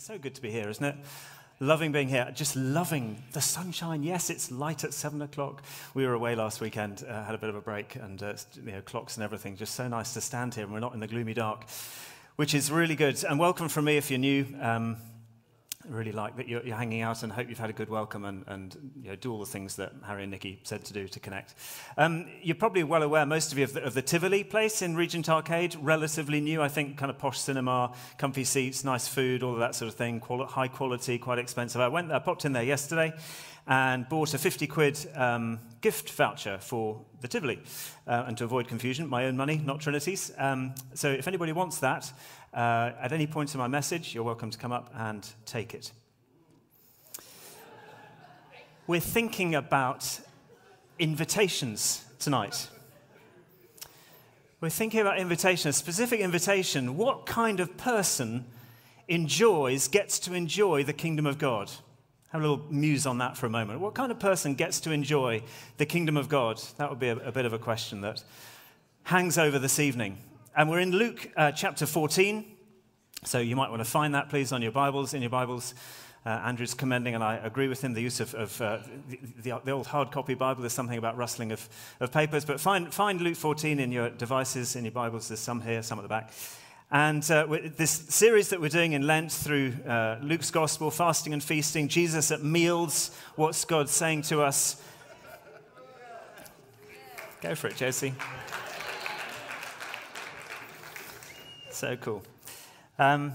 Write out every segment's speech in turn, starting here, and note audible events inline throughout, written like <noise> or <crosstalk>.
It's so good to be here, isn't it? Loving being here, just loving the sunshine. Yes, it's light at seven o'clock. We were away last weekend, uh, had a bit of a break, and uh, you know, clocks and everything. Just so nice to stand here, and we're not in the gloomy dark, which is really good. And welcome from me if you're new. Um, really like that you're, you're, hanging out and hope you've had a good welcome and, and you know, do all the things that Harry and Nikki said to do to connect. Um, you're probably well aware, most of you, of the, of the, Tivoli place in Regent Arcade, relatively new, I think, kind of posh cinema, comfy seats, nice food, all of that sort of thing, quali- high quality, quite expensive. I went, I popped in there yesterday and bought a 50 quid um, gift voucher for the Tivoli. Uh, and to avoid confusion, my own money, not Trinity's. Um, so if anybody wants that, uh, at any point in my message, you're welcome to come up and take it. We're thinking about invitations tonight. We're thinking about invitation, a specific invitation. What kind of person enjoys, gets to enjoy the kingdom of God? Have a little muse on that for a moment. What kind of person gets to enjoy the kingdom of God? That would be a, a bit of a question that hangs over this evening. And we're in Luke uh, chapter 14. So you might want to find that, please, on your Bibles, in your Bibles. Uh, Andrew's commending, and I agree with him, the use of, of uh, the, the, old hard copy Bible. There's something about rustling of, of papers. But find, find Luke 14 in your devices, in your Bibles. There's some here, some at the back. And uh, this series that we're doing in Lent through uh, Luke's Gospel, fasting and feasting, Jesus at meals, what's God saying to us? Go for it, Josie. So cool. Um,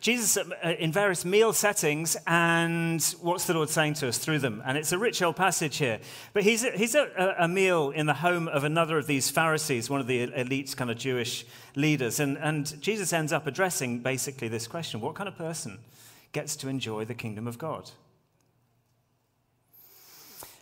Jesus uh, in various meal settings, and what's the Lord saying to us through them? And it's a rich old passage here. But he's, he's at a, meal in the home of another of these Pharisees, one of the elite kind of Jewish leaders. And, and Jesus ends up addressing basically this question What kind of person gets to enjoy the kingdom of God?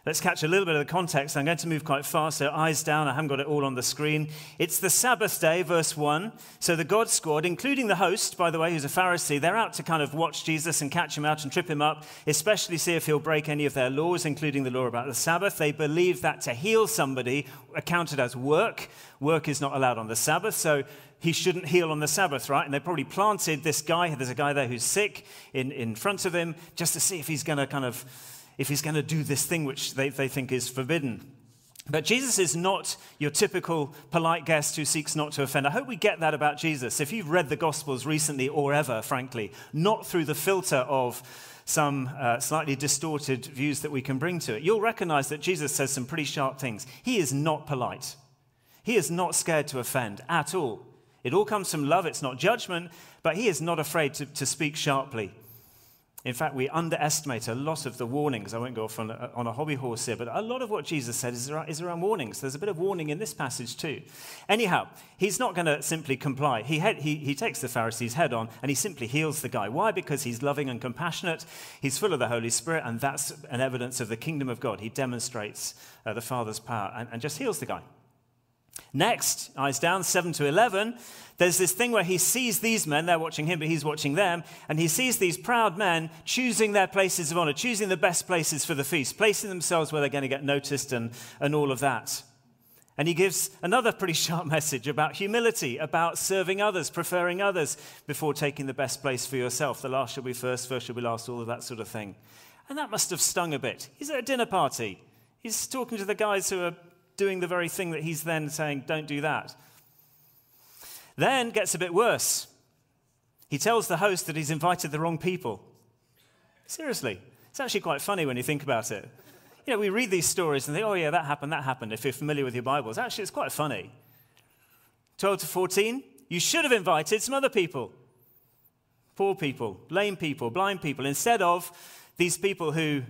Let's catch a little bit of the context. I'm going to move quite fast, so eyes down. I haven't got it all on the screen. It's the Sabbath day, verse 1. So the God squad, including the host, by the way, who's a Pharisee, they're out to kind of watch Jesus and catch him out and trip him up, especially see if he'll break any of their laws, including the law about the Sabbath. They believe that to heal somebody accounted as work. Work is not allowed on the Sabbath, so he shouldn't heal on the Sabbath, right? And they probably planted this guy, there's a guy there who's sick in, in front of him, just to see if he's going to kind of if he's going to do this thing which they, they think is forbidden. But Jesus is not your typical polite guest who seeks not to offend. I hope we get that about Jesus. If you've read the Gospels recently or ever, frankly, not through the filter of some uh, slightly distorted views that we can bring to it, you'll recognize that Jesus says some pretty sharp things. He is not polite, he is not scared to offend at all. It all comes from love, it's not judgment, but he is not afraid to, to speak sharply. In fact, we underestimate a lot of the warnings. I won't go off on a, on a hobby horse here, but a lot of what Jesus said is around, is around warnings. There's a bit of warning in this passage too. Anyhow, he's not going to simply comply. He, had, he, he takes the Pharisees head on and he simply heals the guy. Why? Because he's loving and compassionate. He's full of the Holy Spirit, and that's an evidence of the kingdom of God. He demonstrates uh, the Father's power and, and just heals the guy. Next, eyes down, 7 to 11, there's this thing where he sees these men, they're watching him, but he's watching them, and he sees these proud men choosing their places of honor, choosing the best places for the feast, placing themselves where they're going to get noticed and, and all of that. And he gives another pretty <laughs> sharp message about humility, about serving others, preferring others before taking the best place for yourself. The last shall be first, first shall be last, all of that sort of thing. And that must have stung a bit. He's at a dinner party. He's talking to the guys who are doing the very thing that he's then saying, don't do that. Then gets a bit worse. He tells the host that he's invited the wrong people. Seriously, it's actually quite funny when you think about it. You know, we read these stories and think, oh, yeah, that happened, that happened, if you're familiar with your Bibles. Actually, it's quite funny. 12 to 14, you should have invited some other people poor people, lame people, blind people, instead of these people who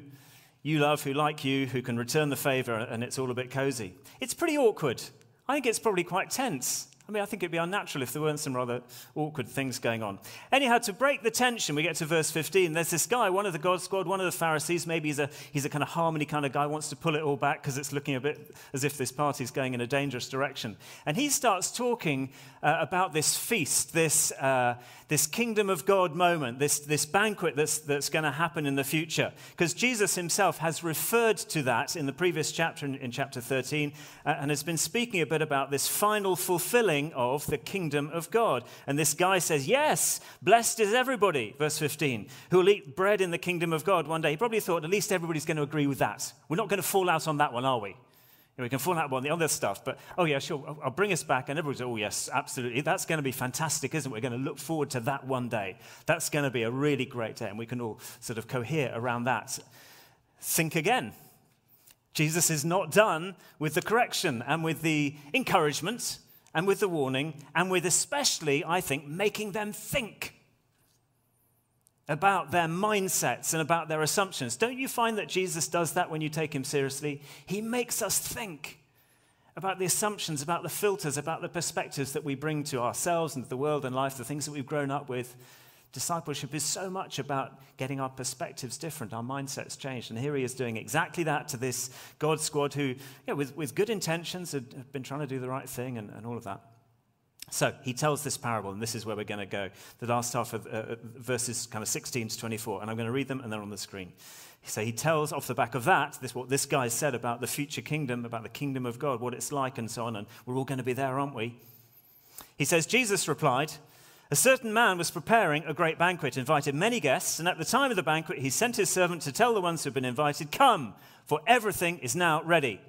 you love, who like you, who can return the favor, and it's all a bit cozy. It's pretty awkward. I think it's probably quite tense. I mean, I think it'd be unnatural if there weren't some rather awkward things going on. Anyhow, to break the tension, we get to verse 15. There's this guy, one of the God squad, one of the Pharisees. Maybe he's a, he's a kind of harmony kind of guy, wants to pull it all back because it's looking a bit as if this party's going in a dangerous direction. And he starts talking uh, about this feast, this, uh, this kingdom of God moment, this, this banquet that's, that's going to happen in the future. Because Jesus himself has referred to that in the previous chapter, in, in chapter 13, uh, and has been speaking a bit about this final fulfilling of the kingdom of God. And this guy says, Yes, blessed is everybody, verse 15, who will eat bread in the kingdom of God one day. He probably thought at least everybody's going to agree with that. We're not going to fall out on that one, are we? we can fall out on the other stuff, but oh, yeah, sure, I'll, I'll bring us back. And everybody's, oh, yes, absolutely. That's going to be fantastic, isn't it? We're going to look forward to that one day. That's going to be a really great day. And we can all sort of cohere around that. Think again. Jesus is not done with the correction and with the encouragement and with the warning and with especially, I think, making them think about their mindsets and about their assumptions. Don't you find that Jesus does that when you take him seriously? He makes us think about the assumptions, about the filters, about the perspectives that we bring to ourselves and to the world and life, the things that we've grown up with. Discipleship is so much about getting our perspectives different, our mindsets changed. And here he is doing exactly that to this God squad who, yeah, with, with good intentions, had, been trying to do the right thing and, and all of that. So he tells this parable, and this is where we're going to go. The last half of uh, verses kind of 16 to 24, and I'm going to read them, and they're on the screen. So he tells off the back of that, this what this guy said about the future kingdom, about the kingdom of God, what it's like, and so on. And we're all going to be there, aren't we? He says, Jesus replied, a certain man was preparing a great banquet, invited many guests, and at the time of the banquet, he sent his servant to tell the ones who had been invited, Come, for everything is now ready.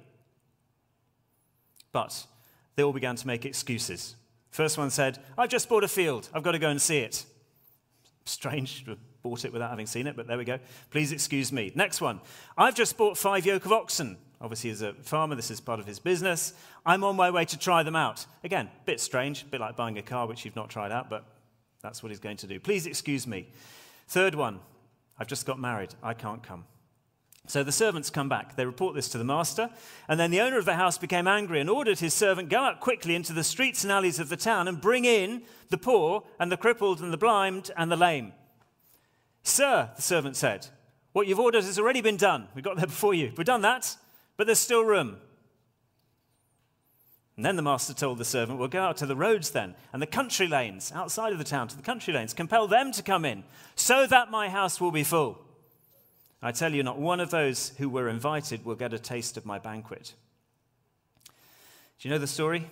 But they all began to make excuses. First one said, I've just bought a field, I've got to go and see it. Strange to have bought it without having seen it, but there we go. Please excuse me. Next one, I've just bought five yoke of oxen. Obviously, as a farmer, this is part of his business. I'm on my way to try them out. Again, a bit strange, a bit like buying a car which you've not tried out, but that's what he's going to do. Please excuse me. Third one, I've just got married. I can't come. So the servants come back. They report this to the master. And then the owner of the house became angry and ordered his servant go out quickly into the streets and alleys of the town and bring in the poor and the crippled and the blind and the lame. Sir, the servant said, what you've ordered has already been done. We got there before you. We've done that but there's still room. And then the master told the servant, Well, go out to the roads then, and the country lanes outside of the town, to the country lanes. Compel them to come in, so that my house will be full. I tell you, not one of those who were invited will get a taste of my banquet. Do you know the story?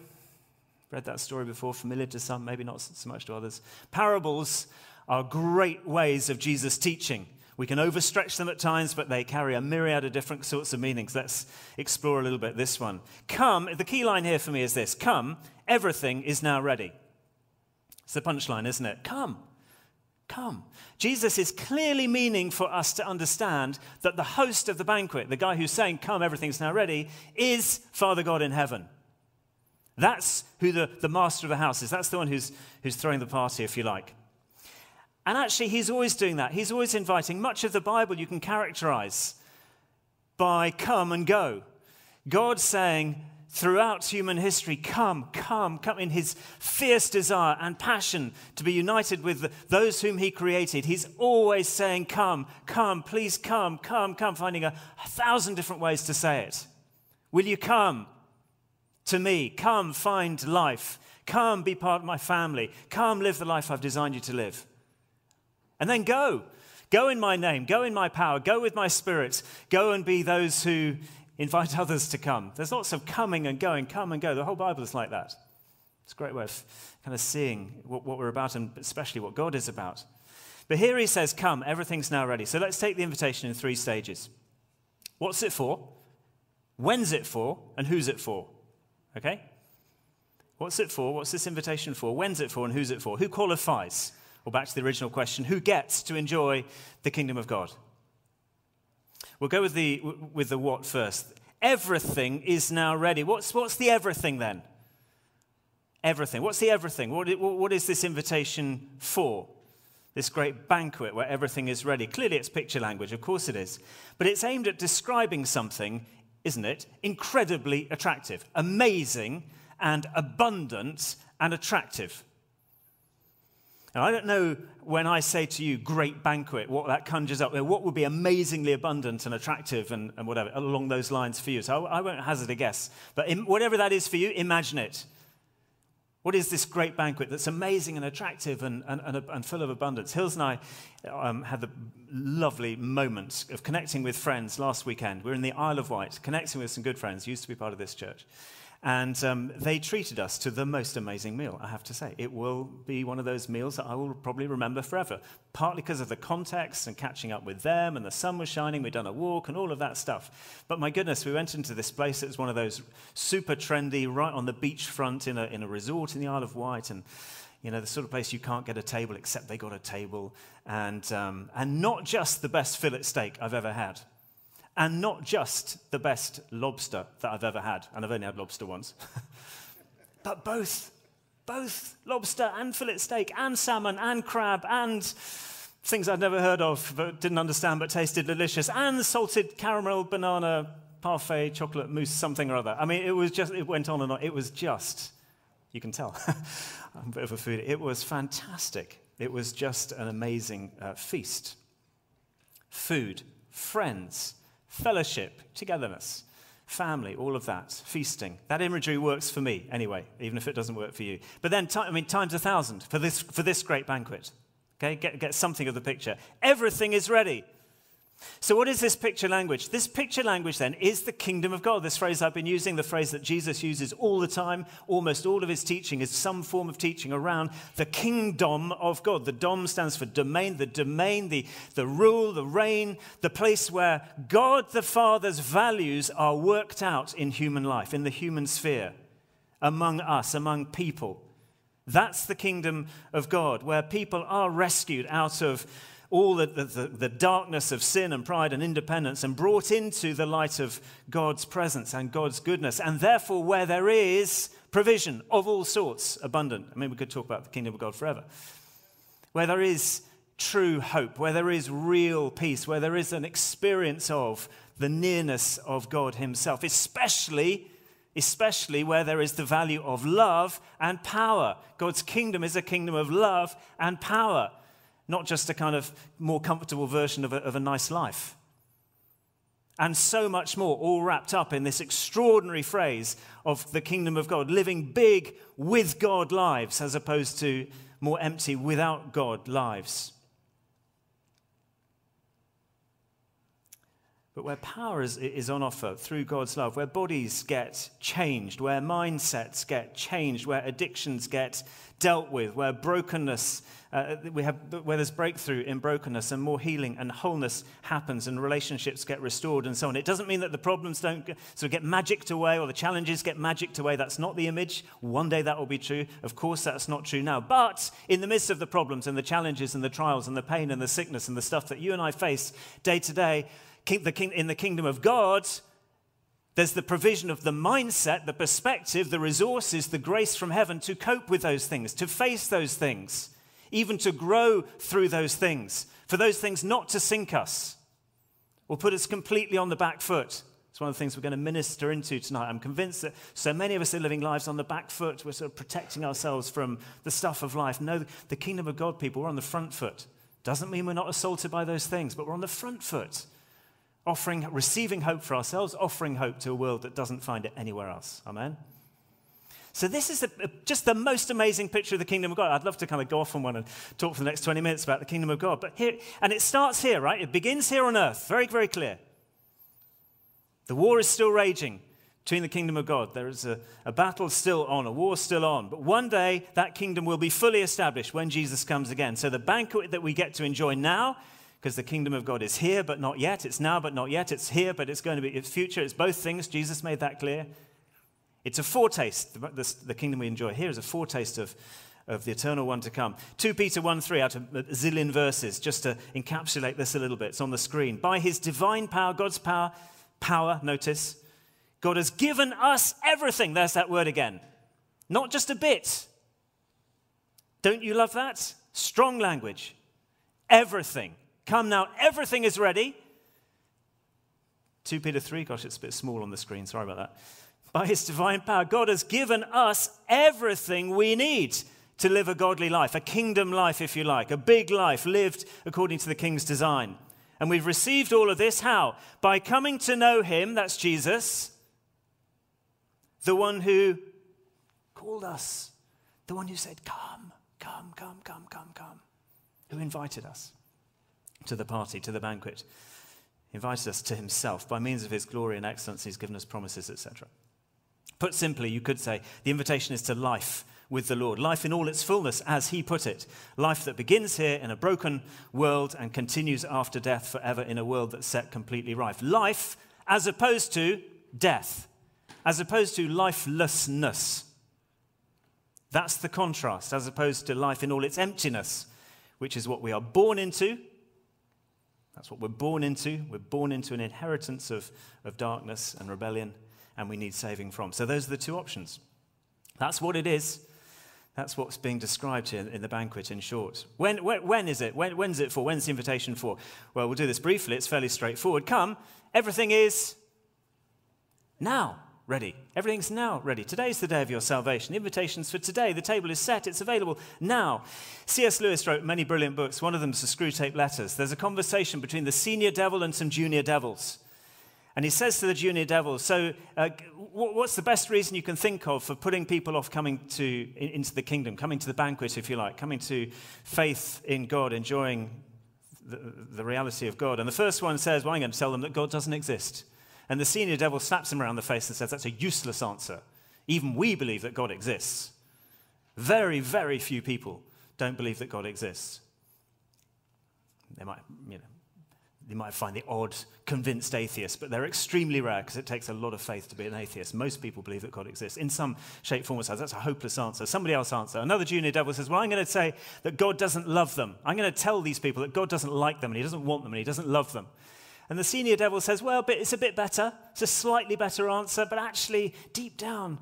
Read that story before, familiar to some, maybe not so much to others. Parables are great ways of Jesus teaching. We can overstretch them at times, but they carry a myriad of different sorts of meanings. Let's explore a little bit this one. Come, the key line here for me is this Come, everything is now ready. It's the punchline, isn't it? Come. Come. Jesus is clearly meaning for us to understand that the host of the banquet, the guy who's saying, Come, everything's now ready, is Father God in heaven. That's who the, the master of the house is. That's the one who's, who's throwing the party, if you like. And actually, he's always doing that. He's always inviting. Much of the Bible you can characterize by come and go. God saying throughout human history, come, come, come in his fierce desire and passion to be united with those whom he created. He's always saying, come, come, please come, come, come, finding a, a thousand different ways to say it. Will you come to me? Come, find life. Come, be part of my family. Come, live the life I've designed you to live. And then go. Go in my name. Go in my power. Go with my spirit. Go and be those who invite <laughs> others to come. There's lots of coming and going, come and go. The whole Bible is like that. It's a great way of kind of seeing what, what we're about and especially what God is about. But here he says, Come, everything's now ready. So let's take the invitation in three stages. What's it for? When's it for? And who's it for? Okay? What's it for? What's this invitation for? When's it for? And who's it for? Who qualifies? Or back to the original question who gets to enjoy the kingdom of God? We'll go with the, with the what first. Everything is now ready. What's, what's the everything then? Everything. What's the everything? What, what is this invitation for? This great banquet where everything is ready. Clearly, it's picture language, of course it is. But it's aimed at describing something, isn't it? Incredibly attractive, amazing, and abundant and attractive. Now, I don't know when I say to you, great banquet, what that conjures up. What would be amazingly abundant and attractive and, and whatever along those lines for you? So I, I won't hazard a guess. But in, whatever that is for you, imagine it. What is this great banquet that's amazing and attractive and, and, and, and full of abundance? Hills and I um, had the lovely moment of connecting with friends last weekend. We are in the Isle of Wight, connecting with some good friends, used to be part of this church. And um, they treated us to the most amazing meal, I have to say. It will be one of those meals that I will probably remember forever, partly because of the context and catching up with them, and the sun was shining, we'd done a walk, and all of that stuff. But my goodness, we went into this place that was one of those super trendy, right on the beachfront in a, in a resort in the Isle of Wight. And you know, the sort of place you can't get a table except they got a table. And, um, and not just the best fillet steak I've ever had and not just the best lobster that I've ever had, and I've only had lobster once, <laughs> but both, both lobster and fillet steak and salmon and crab and things I'd never heard of but didn't understand but tasted delicious, and salted caramel banana parfait chocolate mousse something or other. I mean, it was just, it went on and on. It was just, you can tell, <laughs> I'm a bit of a foodie. It was fantastic. It was just an amazing uh, feast. Food, friends, fellowship, togetherness, family, all of that, feasting. That imagery works for me anyway, even if it doesn't work for you. But then, I mean, times a thousand for this, for this great banquet. Okay, get, get something of the picture. Everything is ready. So, what is this picture language? This picture language then is the kingdom of God. This phrase I've been using, the phrase that Jesus uses all the time, almost all of his teaching is some form of teaching around the kingdom of God. The dom stands for domain, the domain, the, the rule, the reign, the place where God the Father's values are worked out in human life, in the human sphere, among us, among people. That's the kingdom of God, where people are rescued out of all the, the, the, darkness of sin and pride and independence and brought into the light of God's presence and God's goodness. And therefore, where there is provision of all sorts abundant, I mean, we could talk about the kingdom of God forever, where there is true hope, where there is real peace, where there is an experience of the nearness of God Himself, especially. Especially where there is the value of love and power. God's kingdom is a kingdom of love and power not just a kind of more comfortable version of a, of a nice life. And so much more, all wrapped up in this extraordinary phrase of the kingdom of God, living big with God lives as opposed to more empty without God lives. But where power is, is, on offer through God's love, where bodies get changed, where mindsets get changed, where addictions get dealt with, where brokenness uh, we have, where there's breakthrough in brokenness and more healing and wholeness happens and relationships get restored and so on. It doesn't mean that the problems don't sort of get magicked away or the challenges get magicked away. That's not the image. One day that will be true. Of course, that's not true now. But in the midst of the problems and the challenges and the trials and the pain and the sickness and the stuff that you and I face day to day, in the kingdom of God, there's the provision of the mindset, the perspective, the resources, the grace from heaven to cope with those things, to face those things even to grow through those things, for those things not to sink us or put us completely on the back foot. It's one of the things we're going to minister into tonight. I'm convinced that so many of us are living lives on the back foot. We're sort of protecting ourselves from the stuff of life. No, the kingdom of God people, we're on the front foot. Doesn't mean we're not assaulted by those things, but we're on the front foot, offering, receiving hope for ourselves, offering hope to a world that doesn't find it anywhere else. Amen. So, this is a, a, uh, just the most amazing picture of the kingdom of God. I'd love to kind of go off on one and talk for the next 20 minutes about the kingdom of God. But here, and it starts here, right? It begins here on earth. Very, very clear. The war is still raging between the kingdom of God. There is a, a battle still on, a war still on. But one day, that kingdom will be fully established when Jesus comes again. So, the banquet that we get to enjoy now because the kingdom of God is here but not yet. It's now but not yet. It's here but it's going to be it's future. It's both things. Jesus made that clear. It's a foretaste. The, the, kingdom we enjoy here is a foretaste of, of the eternal one to come. 2 Peter 1 3 out of a zillion verses, just to encapsulate this a little bit. It's on the screen. By his divine power, God's power, power, notice, God has given us everything. There's that word again. Not just a bit. Don't you love that? Strong language. Everything. Come now, everything is ready. 2 Peter 3, gosh, it's a bit small on the screen. Sorry about that by his divine power, God has given us everything we need to live a godly life, a kingdom life, if you like, a big life lived according to the king's design. And we've received all of this how? By coming to know him, that's Jesus, the one who called us, the one who said, Come, come, come, come, come, come, who invited us to the party, to the banquet, he invited us to himself by means of his glory and excellence, he's given us promises, etc. Put simply, you could say the invitation is to life with the Lord, life in all its fullness, as he put it. Life that begins here in a broken world and continues after death forever in a world that's set completely right. Life as opposed to death, as opposed to lifelessness. That's the contrast, as opposed to life in all its emptiness, which is what we are born into. That's what we're born into. We're born into an inheritance of, of darkness and rebellion, and we need saving from. So, those are the two options. That's what it is. That's what's being described here in the banquet in short. When, when, when is it? When, when's it for? When's the invitation for? Well, we'll do this briefly. It's fairly straightforward. Come, everything is now ready. Everything's now ready. Today's the day of your salvation. Invitations for today. The table is set. It's available now. C.S. Lewis wrote many brilliant books. One of them is the Screwtape Letters. There's a conversation between the senior devil and some junior devils. And he says to the junior devil, So, uh, what's the best reason you can think of for putting people off coming to, into the kingdom, coming to the banquet, if you like, coming to faith in God, enjoying the, the reality of God? And the first one says, Well, I'm going to tell them that God doesn't exist. And the senior devil slaps him around the face and says, That's a useless answer. Even we believe that God exists. Very, very few people don't believe that God exists. They might, you know, you might find the odd convinced atheist, but they're extremely rare because it takes a lot of faith to be an atheist. Most people believe that God exists in some shape, form, or size. That's a hopeless answer. Somebody else answer. Another junior devil says, Well, I'm going to say that God doesn't love them. I'm going to tell these people that God doesn't like them and he doesn't want them and he doesn't love them. And the senior devil says, Well, it's a bit better. It's a slightly better answer, but actually, deep down,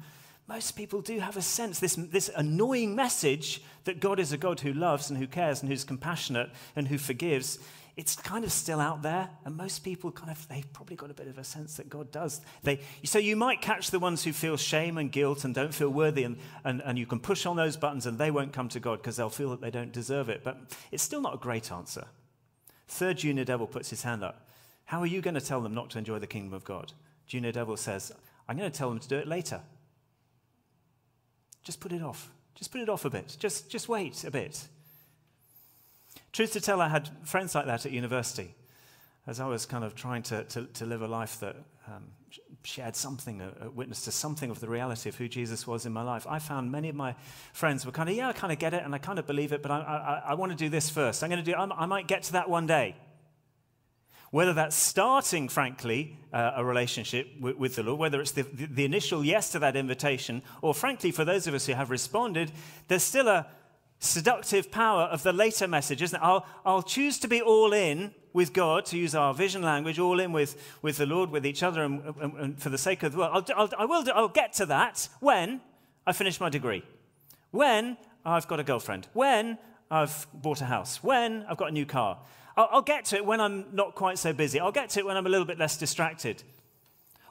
most people do have a sense, this, this annoying message that God is a God who loves and who cares and who's compassionate and who forgives it's kind of still out there, and most people kind of, they've probably got a bit of a sense that God does. They, so you might catch the ones who feel shame and guilt and don't feel worthy, and, and, and you can push on those buttons and they won't come to God because they'll feel that they don't deserve it. But it's still not a great answer. Third junior devil puts his hand up. How are you going to tell them not to enjoy the kingdom of God? Junior devil says, I'm going to tell them to do it later. Just put it off. Just put it off a bit. Just, just wait a bit. Truth to tell, I had friends like that at university as I was kind of trying to, to, to live a life that um, shared something, a, a, witness to something of the reality of who Jesus was in my life. I found many of my friends were kind of, yeah, I kind of get it and I kind of believe it, but I, I, I want to do this first. I'm going to do, I, I might get to that one day. Whether that's starting, frankly, uh, a relationship with, with, the Lord, whether it's the, the, the initial yes to that invitation, or frankly, for those of us who have responded, there's still a, seductive power of the later message, isn't it? I'll, I'll choose to be all in with God, to use our vision language, all in with, with the Lord, with each other, and, and, and for the sake of the world. I'll, I'll, I will, I'll get to that when I finish my degree, when I've got a girlfriend, when I've bought a house, when I've got a new car. I'll, I'll get to it when I'm not quite so busy. I'll get to it when I'm a little bit less distracted.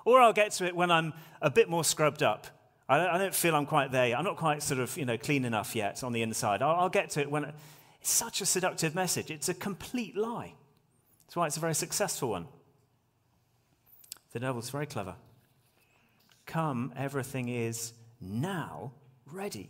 Or I'll get to it when I'm a bit more scrubbed up I don't, I don't, feel I'm quite there yet. I'm not quite sort of, you know, clean enough yet on the inside. I'll, I'll get to it when... It, it's such a seductive message. It's a complete lie. That's why it's a very successful one. The devil's very clever. Come, everything is now ready.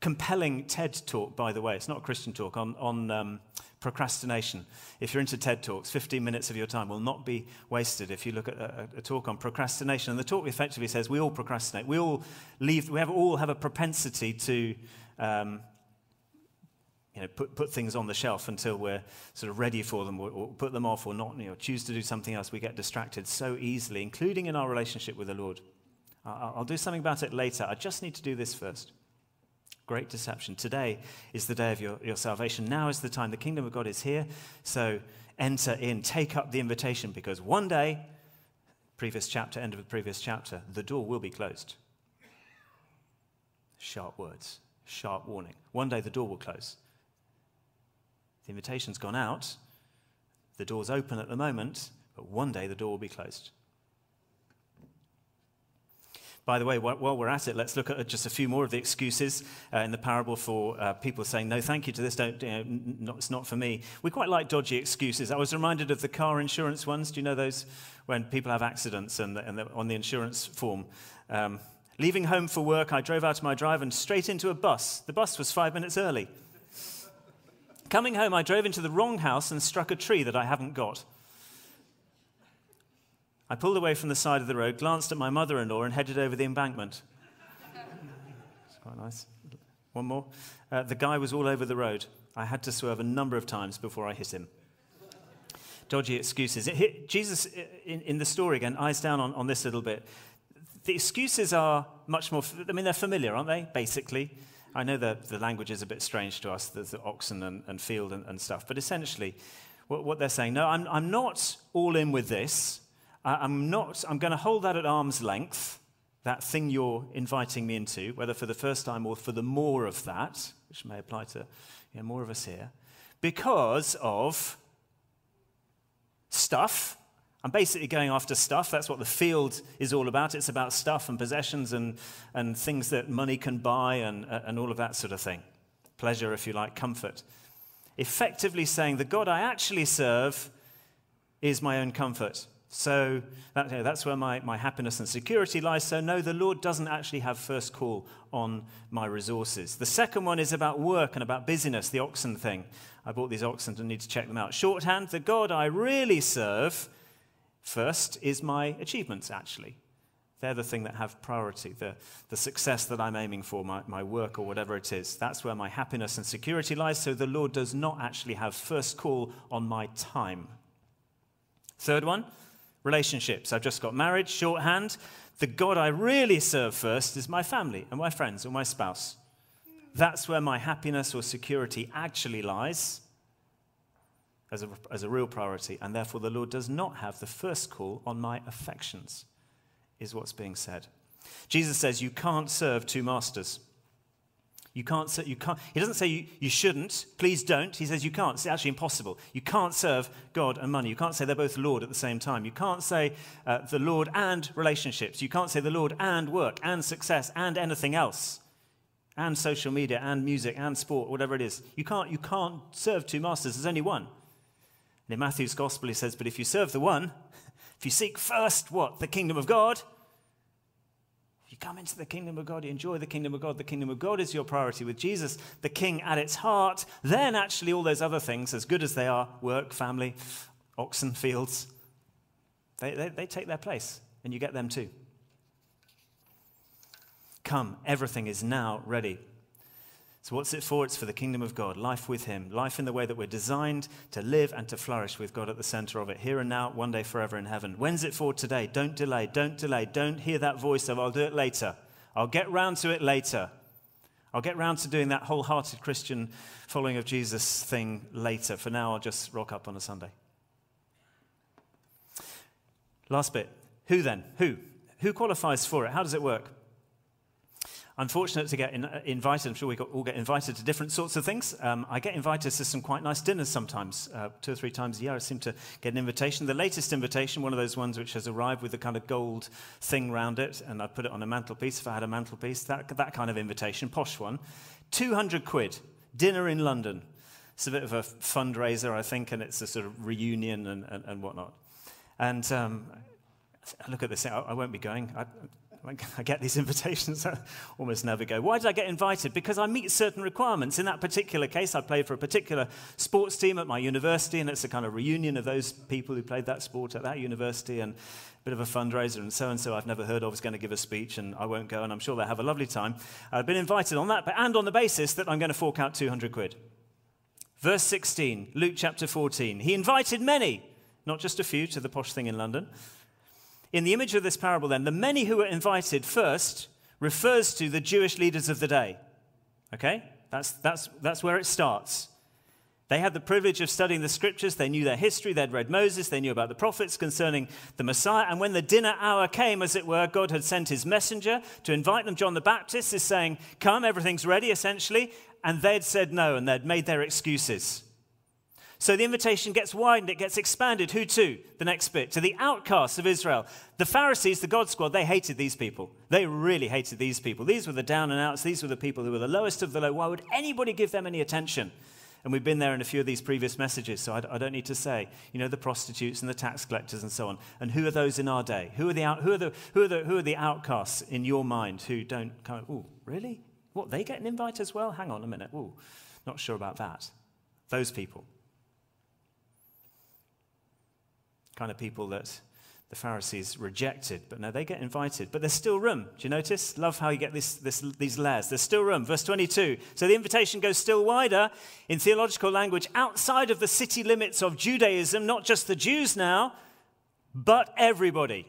Compelling TED talk, by the way. It's not a Christian talk on, on um, procrastination. If you're into TED Talks, 15 minutes of your time will not be wasted if you look at a, a, talk on procrastination. And the talk effectively says we all procrastinate. We all leave, we have, all have a propensity to um, you know, put, put things on the shelf until we're sort of ready for them or, or put them off or not, you know, choose to do something else. We get distracted so easily, including in our relationship with the Lord. I'll, I'll do something about it later. I just need to do this first. Great deception. Today is the day of your, your salvation. Now is the time. The kingdom of God is here. So enter in, take up the invitation, because one day, previous chapter, end of the previous chapter, the door will be closed. Sharp words, sharp warning. One day the door will close. The invitation's gone out. The door's open at the moment, but one day the door will be closed. By the way, while we're at it, let's look at just a few more of the excuses uh, in the parable for uh, people saying, no, thank you to this, don't, you know, it's not for me. We quite like dodgy excuses. I was reminded of the car insurance ones. Do you know those? When people have accidents and, and on the insurance form. Um, leaving home for work, I drove out of my drive and straight into a bus. The bus was five minutes early. Coming home, I drove into the wrong house and struck a tree that I haven't got. I pulled away from the side of the road, glanced at my mother in law, and headed over the embankment. <laughs> It's quite nice. One more. Uh, the guy was all over the road. I had to swerve a number of times before I hit him. Dodgy excuses. Hit, Jesus, in, in, the story again, eyes down on, on this little bit. The excuses are much more, I mean, they're familiar, aren't they, basically? I know the, the language is a bit strange to us, there's the oxen and, and field and, and, stuff, but essentially, what, what, they're saying, no, I'm, I'm not all in with this. I'm not, I'm going to hold that at arm's length, that thing you're inviting me into, whether for the first time or for the more of that, which may apply to you know, more of us here, because of stuff. I'm basically going after stuff. That's what the field is all about. It's about stuff and possessions and, and things that money can buy and, and all of that sort of thing. Pleasure, if you like, comfort. Effectively saying, the God I actually serve is my own comfort. So that, you know, that's where my, my happiness and security lies. So, no, the Lord doesn't actually have first call on my resources. The second one is about work and about busyness, the oxen thing. I bought these oxen and need to check them out. Shorthand, the God I really serve first is my achievements, actually. They're the thing that have priority, the, the success that I'm aiming for, my, my work or whatever it is. That's where my happiness and security lies. So the Lord does not actually have first call on my time. Third one, relationships. I've just got married, shorthand. The God I really serve first is my family and my friends or my spouse. That's where my happiness or security actually lies as a, as a real priority. And therefore, the Lord does not have the first call on my affections, is what's being said. Jesus says, You can't serve two masters. You can't, you can't, he doesn't say you, you shouldn't, please don't. He says you can't. It's actually impossible. You can't serve God and money. You can't say they're both Lord at the same time. You can't say uh, the Lord and relationships. You can't say the Lord and work and success and anything else and social media and music and sport, whatever it is. You can't, you can't serve two masters. There's only one. And in Matthew's gospel, he says, But if you serve the one, <laughs> if you seek first what? The kingdom of God, you come into the kingdom of God, you enjoy the kingdom of God, the kingdom of God is your priority with Jesus, the king at its heart, then actually all those other things, as good as they are work, family, oxen, fields they, they, they take their place, and you get them too. Come, everything is now ready. So, what's it for? It's for the kingdom of God, life with Him, life in the way that we're designed to live and to flourish with God at the center of it, here and now, one day forever in heaven. When's it for today? Don't delay, don't delay, don't hear that voice of, I'll do it later. I'll get round to it later. I'll get round to doing that wholehearted Christian following of Jesus thing later. For now, I'll just rock up on a Sunday. Last bit. Who then? Who? Who qualifies for it? How does it work? I'm fortunate to get in, uh, invited. I'm sure we all get invited to different sorts of things. Um, I get invited to some quite nice dinners sometimes, uh, two or three times a year. I seem to get an invitation. The latest invitation, one of those ones which has arrived with a kind of gold thing round it, and I put it on a mantelpiece if I had a mantelpiece, that, that kind of invitation, posh one. 200 quid, dinner in London. It's a bit of a fundraiser, I think, and it's a sort of reunion and, and, and whatnot. And um, I look at this, I, I won't be going. I, <laughs> I get these <laughs> invitations, I almost never go. Why did I get invited? Because I meet certain requirements. In that particular case, I played for a particular sports team at my university, and it's a kind of reunion of those people who played that sport at that university, and a bit of a fundraiser, and so and so I've never heard of is going to give a speech, and I won't go, and I'm sure they'll have a lovely time. I've been invited on that, but, and on the basis that I'm going to fork out 200 quid. Verse 16, Luke chapter 14. He invited many, not just a few, to the posh thing in London. In the image of this parable, then, the many who were invited first refers to the Jewish leaders of the day. Okay? That's, that's, that's where it starts. They had the privilege of studying the scriptures. They knew their history. They'd read Moses. They knew about the prophets concerning the Messiah. And when the dinner hour came, as it were, God had sent his messenger to invite them. John the Baptist is saying, Come, everything's ready, essentially. And they'd said no, and they'd made their excuses. So the invitation gets widened, it gets expanded. Who to? The next bit. To the outcasts of Israel. The Pharisees, the God squad, they hated these people. They really hated these people. These were the down and outs. These were the people who were the lowest of the low. Why would anybody give them any attention? And we've been there in a few of these previous messages, so I, I don't need to say, you know, the prostitutes and the tax collectors and so on. And who are those in our day? Who are the, out, who are the, who are the, who are the outcasts in your mind who don't oh, really? What, they get an invite as well? Hang on a minute. Oh, not sure about that. Those people. Kind of people that the Pharisees rejected, but no, they get invited. But there's still room. Do you notice? Love how you get this, this, these layers. There's still room. Verse 22. So the invitation goes still wider in theological language outside of the city limits of Judaism, not just the Jews now, but everybody.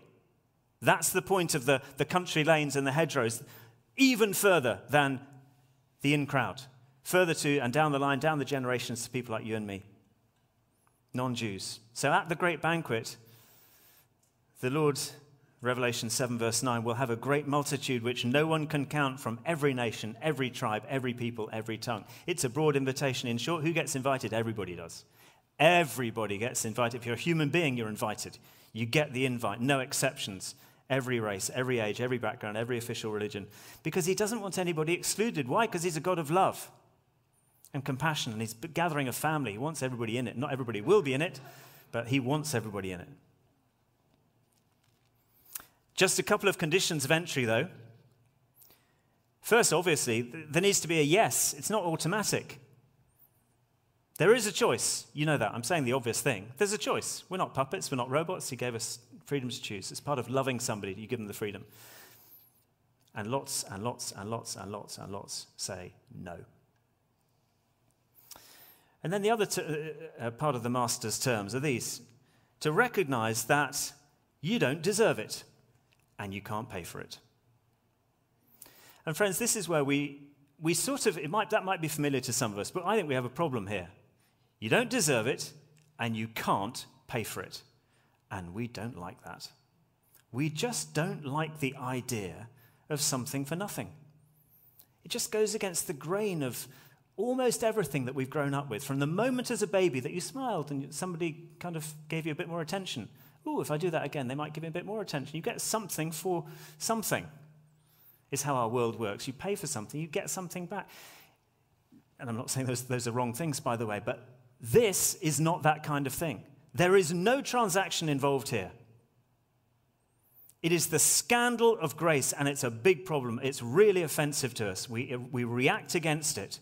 That's the point of the, the country lanes and the hedgerows, even further than the in crowd. Further to and down the line, down the generations to people like you and me, non Jews. So at the great banquet, the Lord, Revelation 7, verse 9, will have a great multitude which no one can count from every nation, every tribe, every people, every tongue. It's a broad invitation. In short, who gets invited? Everybody does. Everybody gets invited. If you're a human being, you're invited. You get the invite, no exceptions. Every race, every age, every background, every official religion. Because he doesn't want anybody excluded. Why? Because he's a God of love and compassion, and he's gathering a family. He wants everybody in it. Not everybody will be in it, but he wants everybody in it. Just a couple of conditions of entry, though. First, obviously, there needs to be a yes. It's not automatic. There is a choice. You know that. I'm saying the obvious thing. There's a choice. We're not puppets. We're not robots. He gave us freedom to choose. It's part of loving somebody. You give them the freedom. And lots and lots and lots and lots and lots say no. And then the other t- uh, uh part of the master's terms are these to recognize that you don't deserve it and you can't pay for it. And friends, this is where we, we sort of, it might, that might be familiar to some of us, but I think we have a problem here. You don't deserve it, and you can't pay for it. And we don't like that. We just don't like the idea of something for nothing. It just goes against the grain of almost everything that we've grown up with. From the moment as a baby that you smiled and somebody kind of gave you a bit more attention, oh, if I do that again, they might give me a bit more attention. You get something for something, is how our world works. You pay for something, you get something back. And I'm not saying those, those are wrong things, by the way, but this is not that kind of thing. There is no transaction involved here. It is the scandal of grace, and it's a big problem. It's really offensive to us. We, we react against it.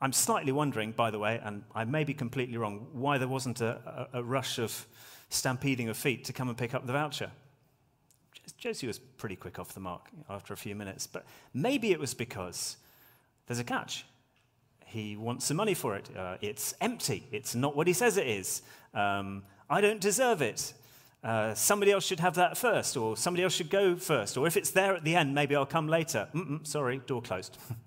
I'm slightly wondering, by the way, and I may be completely wrong, why there wasn't a, a, a rush of stampeding of feet to come and pick up the voucher. Josie was pretty quick off the mark after a few minutes, but maybe it was because there's a catch. He wants some money for it. Uh, it's empty. It's not what he says it is. Um, I don't deserve it. Uh, somebody else should have that first, or somebody else should go first, or if it's there at the end, maybe I'll come later. Mm-mm, sorry, door closed. <laughs>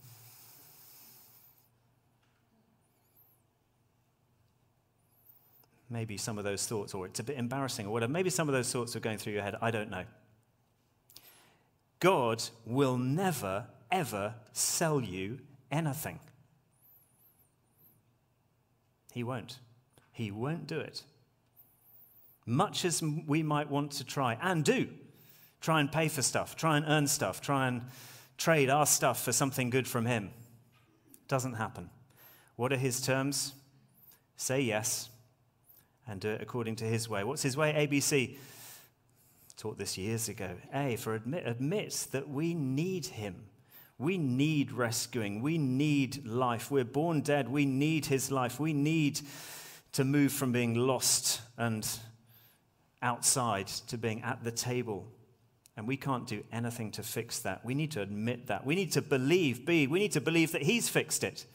maybe some of those thoughts, or it's a bit embarrassing, or whatever. Maybe some of those thoughts are going through your head. I don't know. God will never, ever sell you anything. He won't. He won't do it. Much as we might want to try and do, try and pay for stuff, try and earn stuff, try and trade our stuff for something good from Him. Doesn't happen. What are His terms? Say yes and do it according to his way. What's his way? ABC. Taught this years ago. A, for admit, admit that we need him. We need rescuing. We need life. We're born dead. We need his life. We need to move from being lost and outside to being at the table. And we can't do anything to fix that. We need to admit that. We need to believe, B, we need to believe that he's fixed it.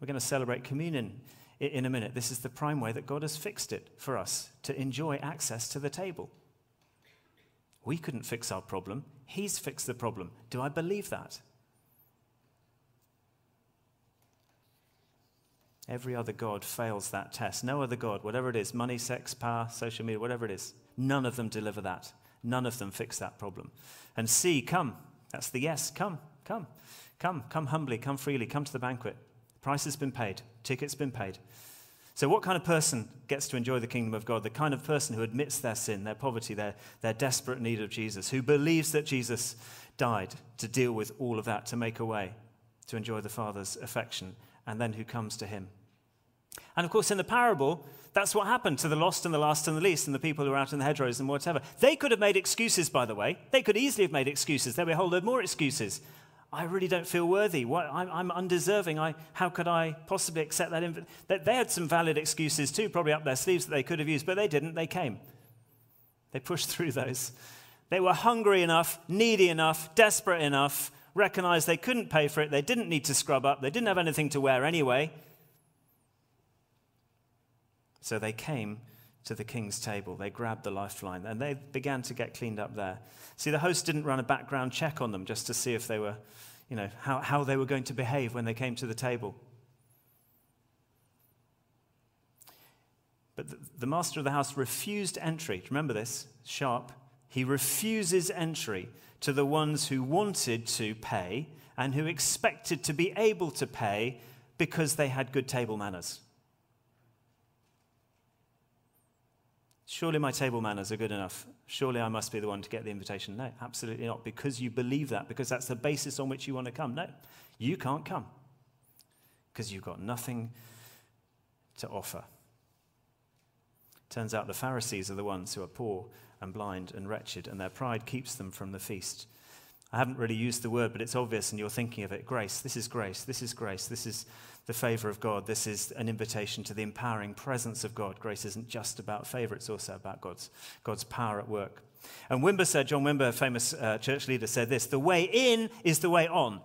We're going to celebrate communion in a minute. This is the prime way that God has fixed it for us to enjoy access to the table. We couldn't fix our problem, He's fixed the problem. Do I believe that? Every other God fails that test. No other God, whatever it is money, sex, power, social media, whatever it is none of them deliver that. None of them fix that problem. And C, come. That's the yes. Come, come, come, come humbly, come freely, come to the banquet. Price has been paid, ticket's been paid. So, what kind of person gets to enjoy the kingdom of God? The kind of person who admits their sin, their poverty, their, their desperate need of Jesus, who believes that Jesus died to deal with all of that, to make a way, to enjoy the Father's affection, and then who comes to Him. And of course, in the parable, that's what happened to the lost and the last and the least, and the people who are out in the hedgerows and whatever. They could have made excuses, by the way. They could easily have made excuses. There were a whole load more excuses. I really don't feel worthy. What, I'm, I'm, undeserving. I, how could I possibly accept that? They had some valid excuses too, probably up their sleeves that they could have used, but they didn't. They came. They pushed <laughs> through those. They were hungry enough, needy enough, desperate enough, recognized they couldn't pay for it. They didn't need to scrub up. They didn't have anything to wear anyway. So they came to the king's table. They grabbed the lifeline and they began to get cleaned up there. See, the host didn't run a background check on them just to see if they were, you know, how, how they were going to behave when they came to the table. But the, the master of the house refused entry. Remember this? Sharp. He refuses entry to the ones who wanted to pay and who expected to be able to pay because they had good table manners. Surely my table manners are good enough. Surely I must be the one to get the invitation. No, absolutely not. Because you believe that, because that's the basis on which you want to come. No, you can't come because you've got nothing to offer. Turns out the Pharisees are the ones who are poor and blind and wretched, and their pride keeps them from the feast. I haven't really used the word, but it's obvious, and you're thinking of it. Grace. This is grace. This is grace. This is the favor of God. This is an invitation to the empowering presence of God. Grace isn't just about favor, it's also about God's, God's power at work. And Wimber said, John Wimber, a famous uh, church leader, said this the way in is the way on.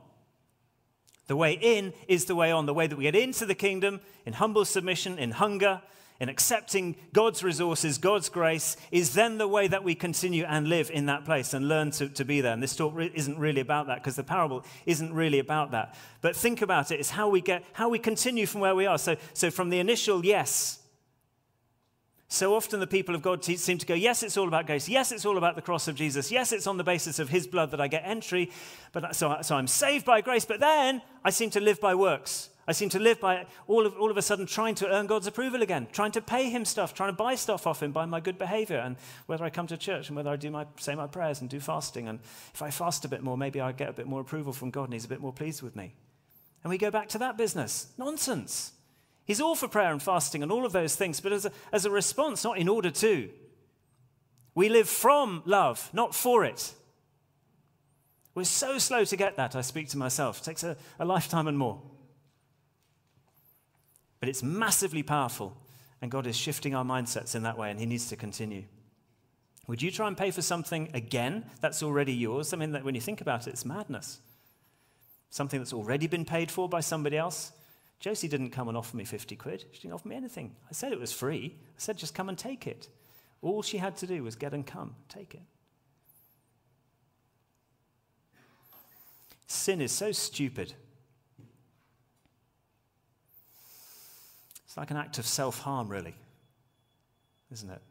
The way in is the way on. The way that we get into the kingdom in humble submission, in hunger, in accepting God's resources, God's grace, is then the way that we continue and live in that place and learn to, to be there. And this talk isn't really about that because the parable isn't really about that. But think about it, it's how we get, how we continue from where we are. So, so from the initial yes, so often the people of God seem to go, yes, it's all about grace. Yes, it's all about the cross of Jesus. Yes, it's on the basis of his blood that I get entry. But so, so I'm saved by grace. But then I seem to live by works. I seem to live by all of, all of a sudden trying to earn God's approval again, trying to pay him stuff, trying to buy stuff off him by my good behavior, and whether I come to church and whether I do my, say my prayers and do fasting. And if I fast a bit more, maybe I get a bit more approval from God and he's a bit more pleased with me. And we go back to that business. Nonsense. He's all for prayer and fasting and all of those things, but as a, as a response, not in order to. We live from love, not for it. We're so slow to get that, I speak to myself. It takes a, a lifetime and more. But it's massively powerful, and God is shifting our mindsets in that way, and He needs to continue. Would you try and pay for something again that's already yours? I mean, when you think about it, it's madness. Something that's already been paid for by somebody else. Josie didn't come and offer me 50 quid. She didn't offer me anything. I said it was free. I said, just come and take it. All she had to do was get and come, take it. Sin is so stupid It's like an act of self harm, really, isn't it?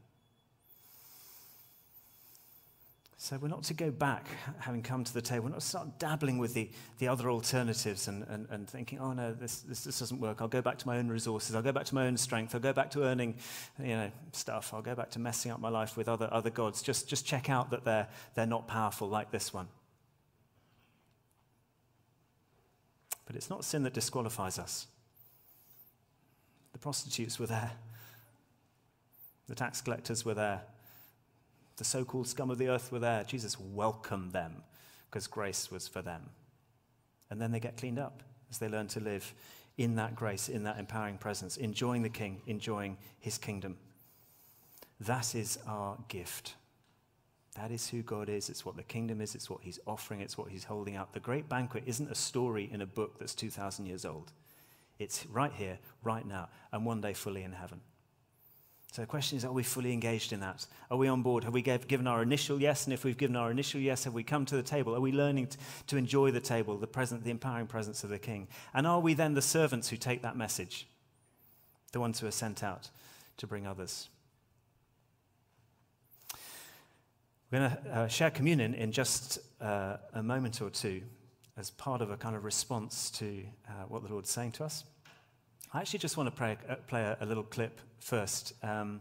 So we're not to go back, having come to the table. We're not to start dabbling with the, the other alternatives and, and, and thinking, oh no, this, this, this doesn't work. I'll go back to my own resources. I'll go back to my own strength. I'll go back to earning you know, stuff. I'll go back to messing up my life with other, other gods. Just, just check out that they're, they're not powerful like this one. But it's not sin that disqualifies us. Prostitutes were there. The tax collectors were there. The so called scum of the earth were there. Jesus welcomed them because grace was for them. And then they get cleaned up as they learn to live in that grace, in that empowering presence, enjoying the King, enjoying his kingdom. That is our gift. That is who God is. It's what the kingdom is. It's what he's offering. It's what he's holding out. The great banquet isn't a story in a book that's 2,000 years old. It's right here, right now, and one day fully in heaven. So the question is, are we fully engaged in that? Are we on board? Have we given our initial yes? And if we've given our initial yes, have we come to the table? Are we learning to enjoy the table, the present, the empowering presence of the King? And are we then the servants who take that message, the ones who are sent out to bring others? We're going to uh, share communion in just uh, a moment or two as part of a kind of response to uh, what the Lord's saying to us. I actually just want to pray, uh, play a, a, little clip first. Um,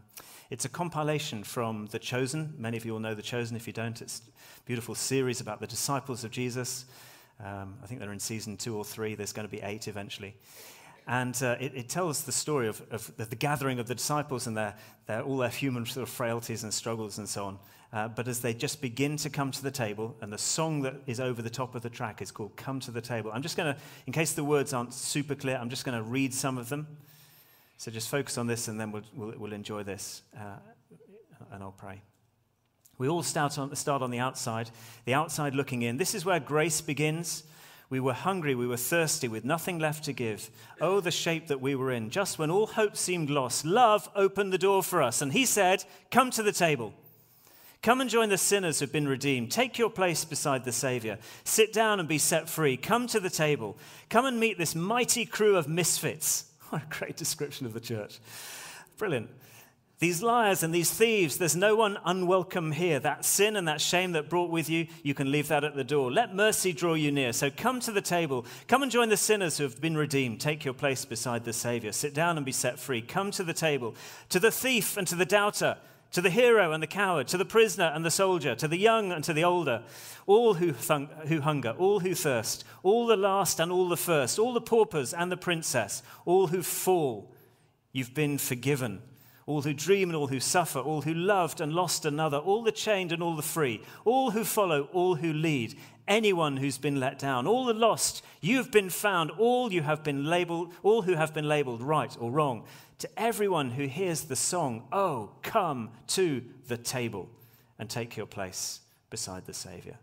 it's a compilation from The Chosen. Many of you will know The Chosen. If you don't, it's a beautiful series about the disciples of Jesus. Um, I think they're in season two or three. There's going to be eight eventually. And uh, it, it, tells the story of, of the, the, gathering of the disciples and their, their, all their human sort of frailties and struggles and so on. Uh, but as they just begin to come to the table, and the song that is over the top of the track is called Come to the Table. I'm just going to, in case the words aren't super clear, I'm just going to read some of them. So just focus on this and then we'll, we'll, we'll enjoy this. Uh, and I'll pray. We all start on, start on the outside, the outside looking in. This is where grace begins. We were hungry, we were thirsty, with nothing left to give. Oh, the shape that we were in. Just when all hope seemed lost, love opened the door for us. And he said, Come to the table. Come and join the sinners who've been redeemed. Take your place beside the Savior. Sit down and be set free. Come to the table. Come and meet this mighty crew of misfits. <laughs> What a great description of the church. Brilliant. These liars and these thieves, there's no one unwelcome here. That sin and that shame that brought with you, you can leave that at the door. Let mercy draw you near. So come to the table. Come and join the sinners who have been redeemed. Take your place beside the Savior. Sit down and be set free. Come to the table. To the thief and to the doubter, to the hero and the coward, to the prisoner and the soldier, to the young and to the older, all who, thun- who hunger, all who thirst, all the last and all the first, all the paupers and the princess, all who fall. You've been forgiven all who dream and all who suffer, all who loved and lost another, all the chained and all the free, all who follow, all who lead, anyone who's been let down, all the lost, you've been found, all you have been labeled, all who have been labeled right or wrong. To everyone who hears the song, oh, come to the table and take your place beside the Savior.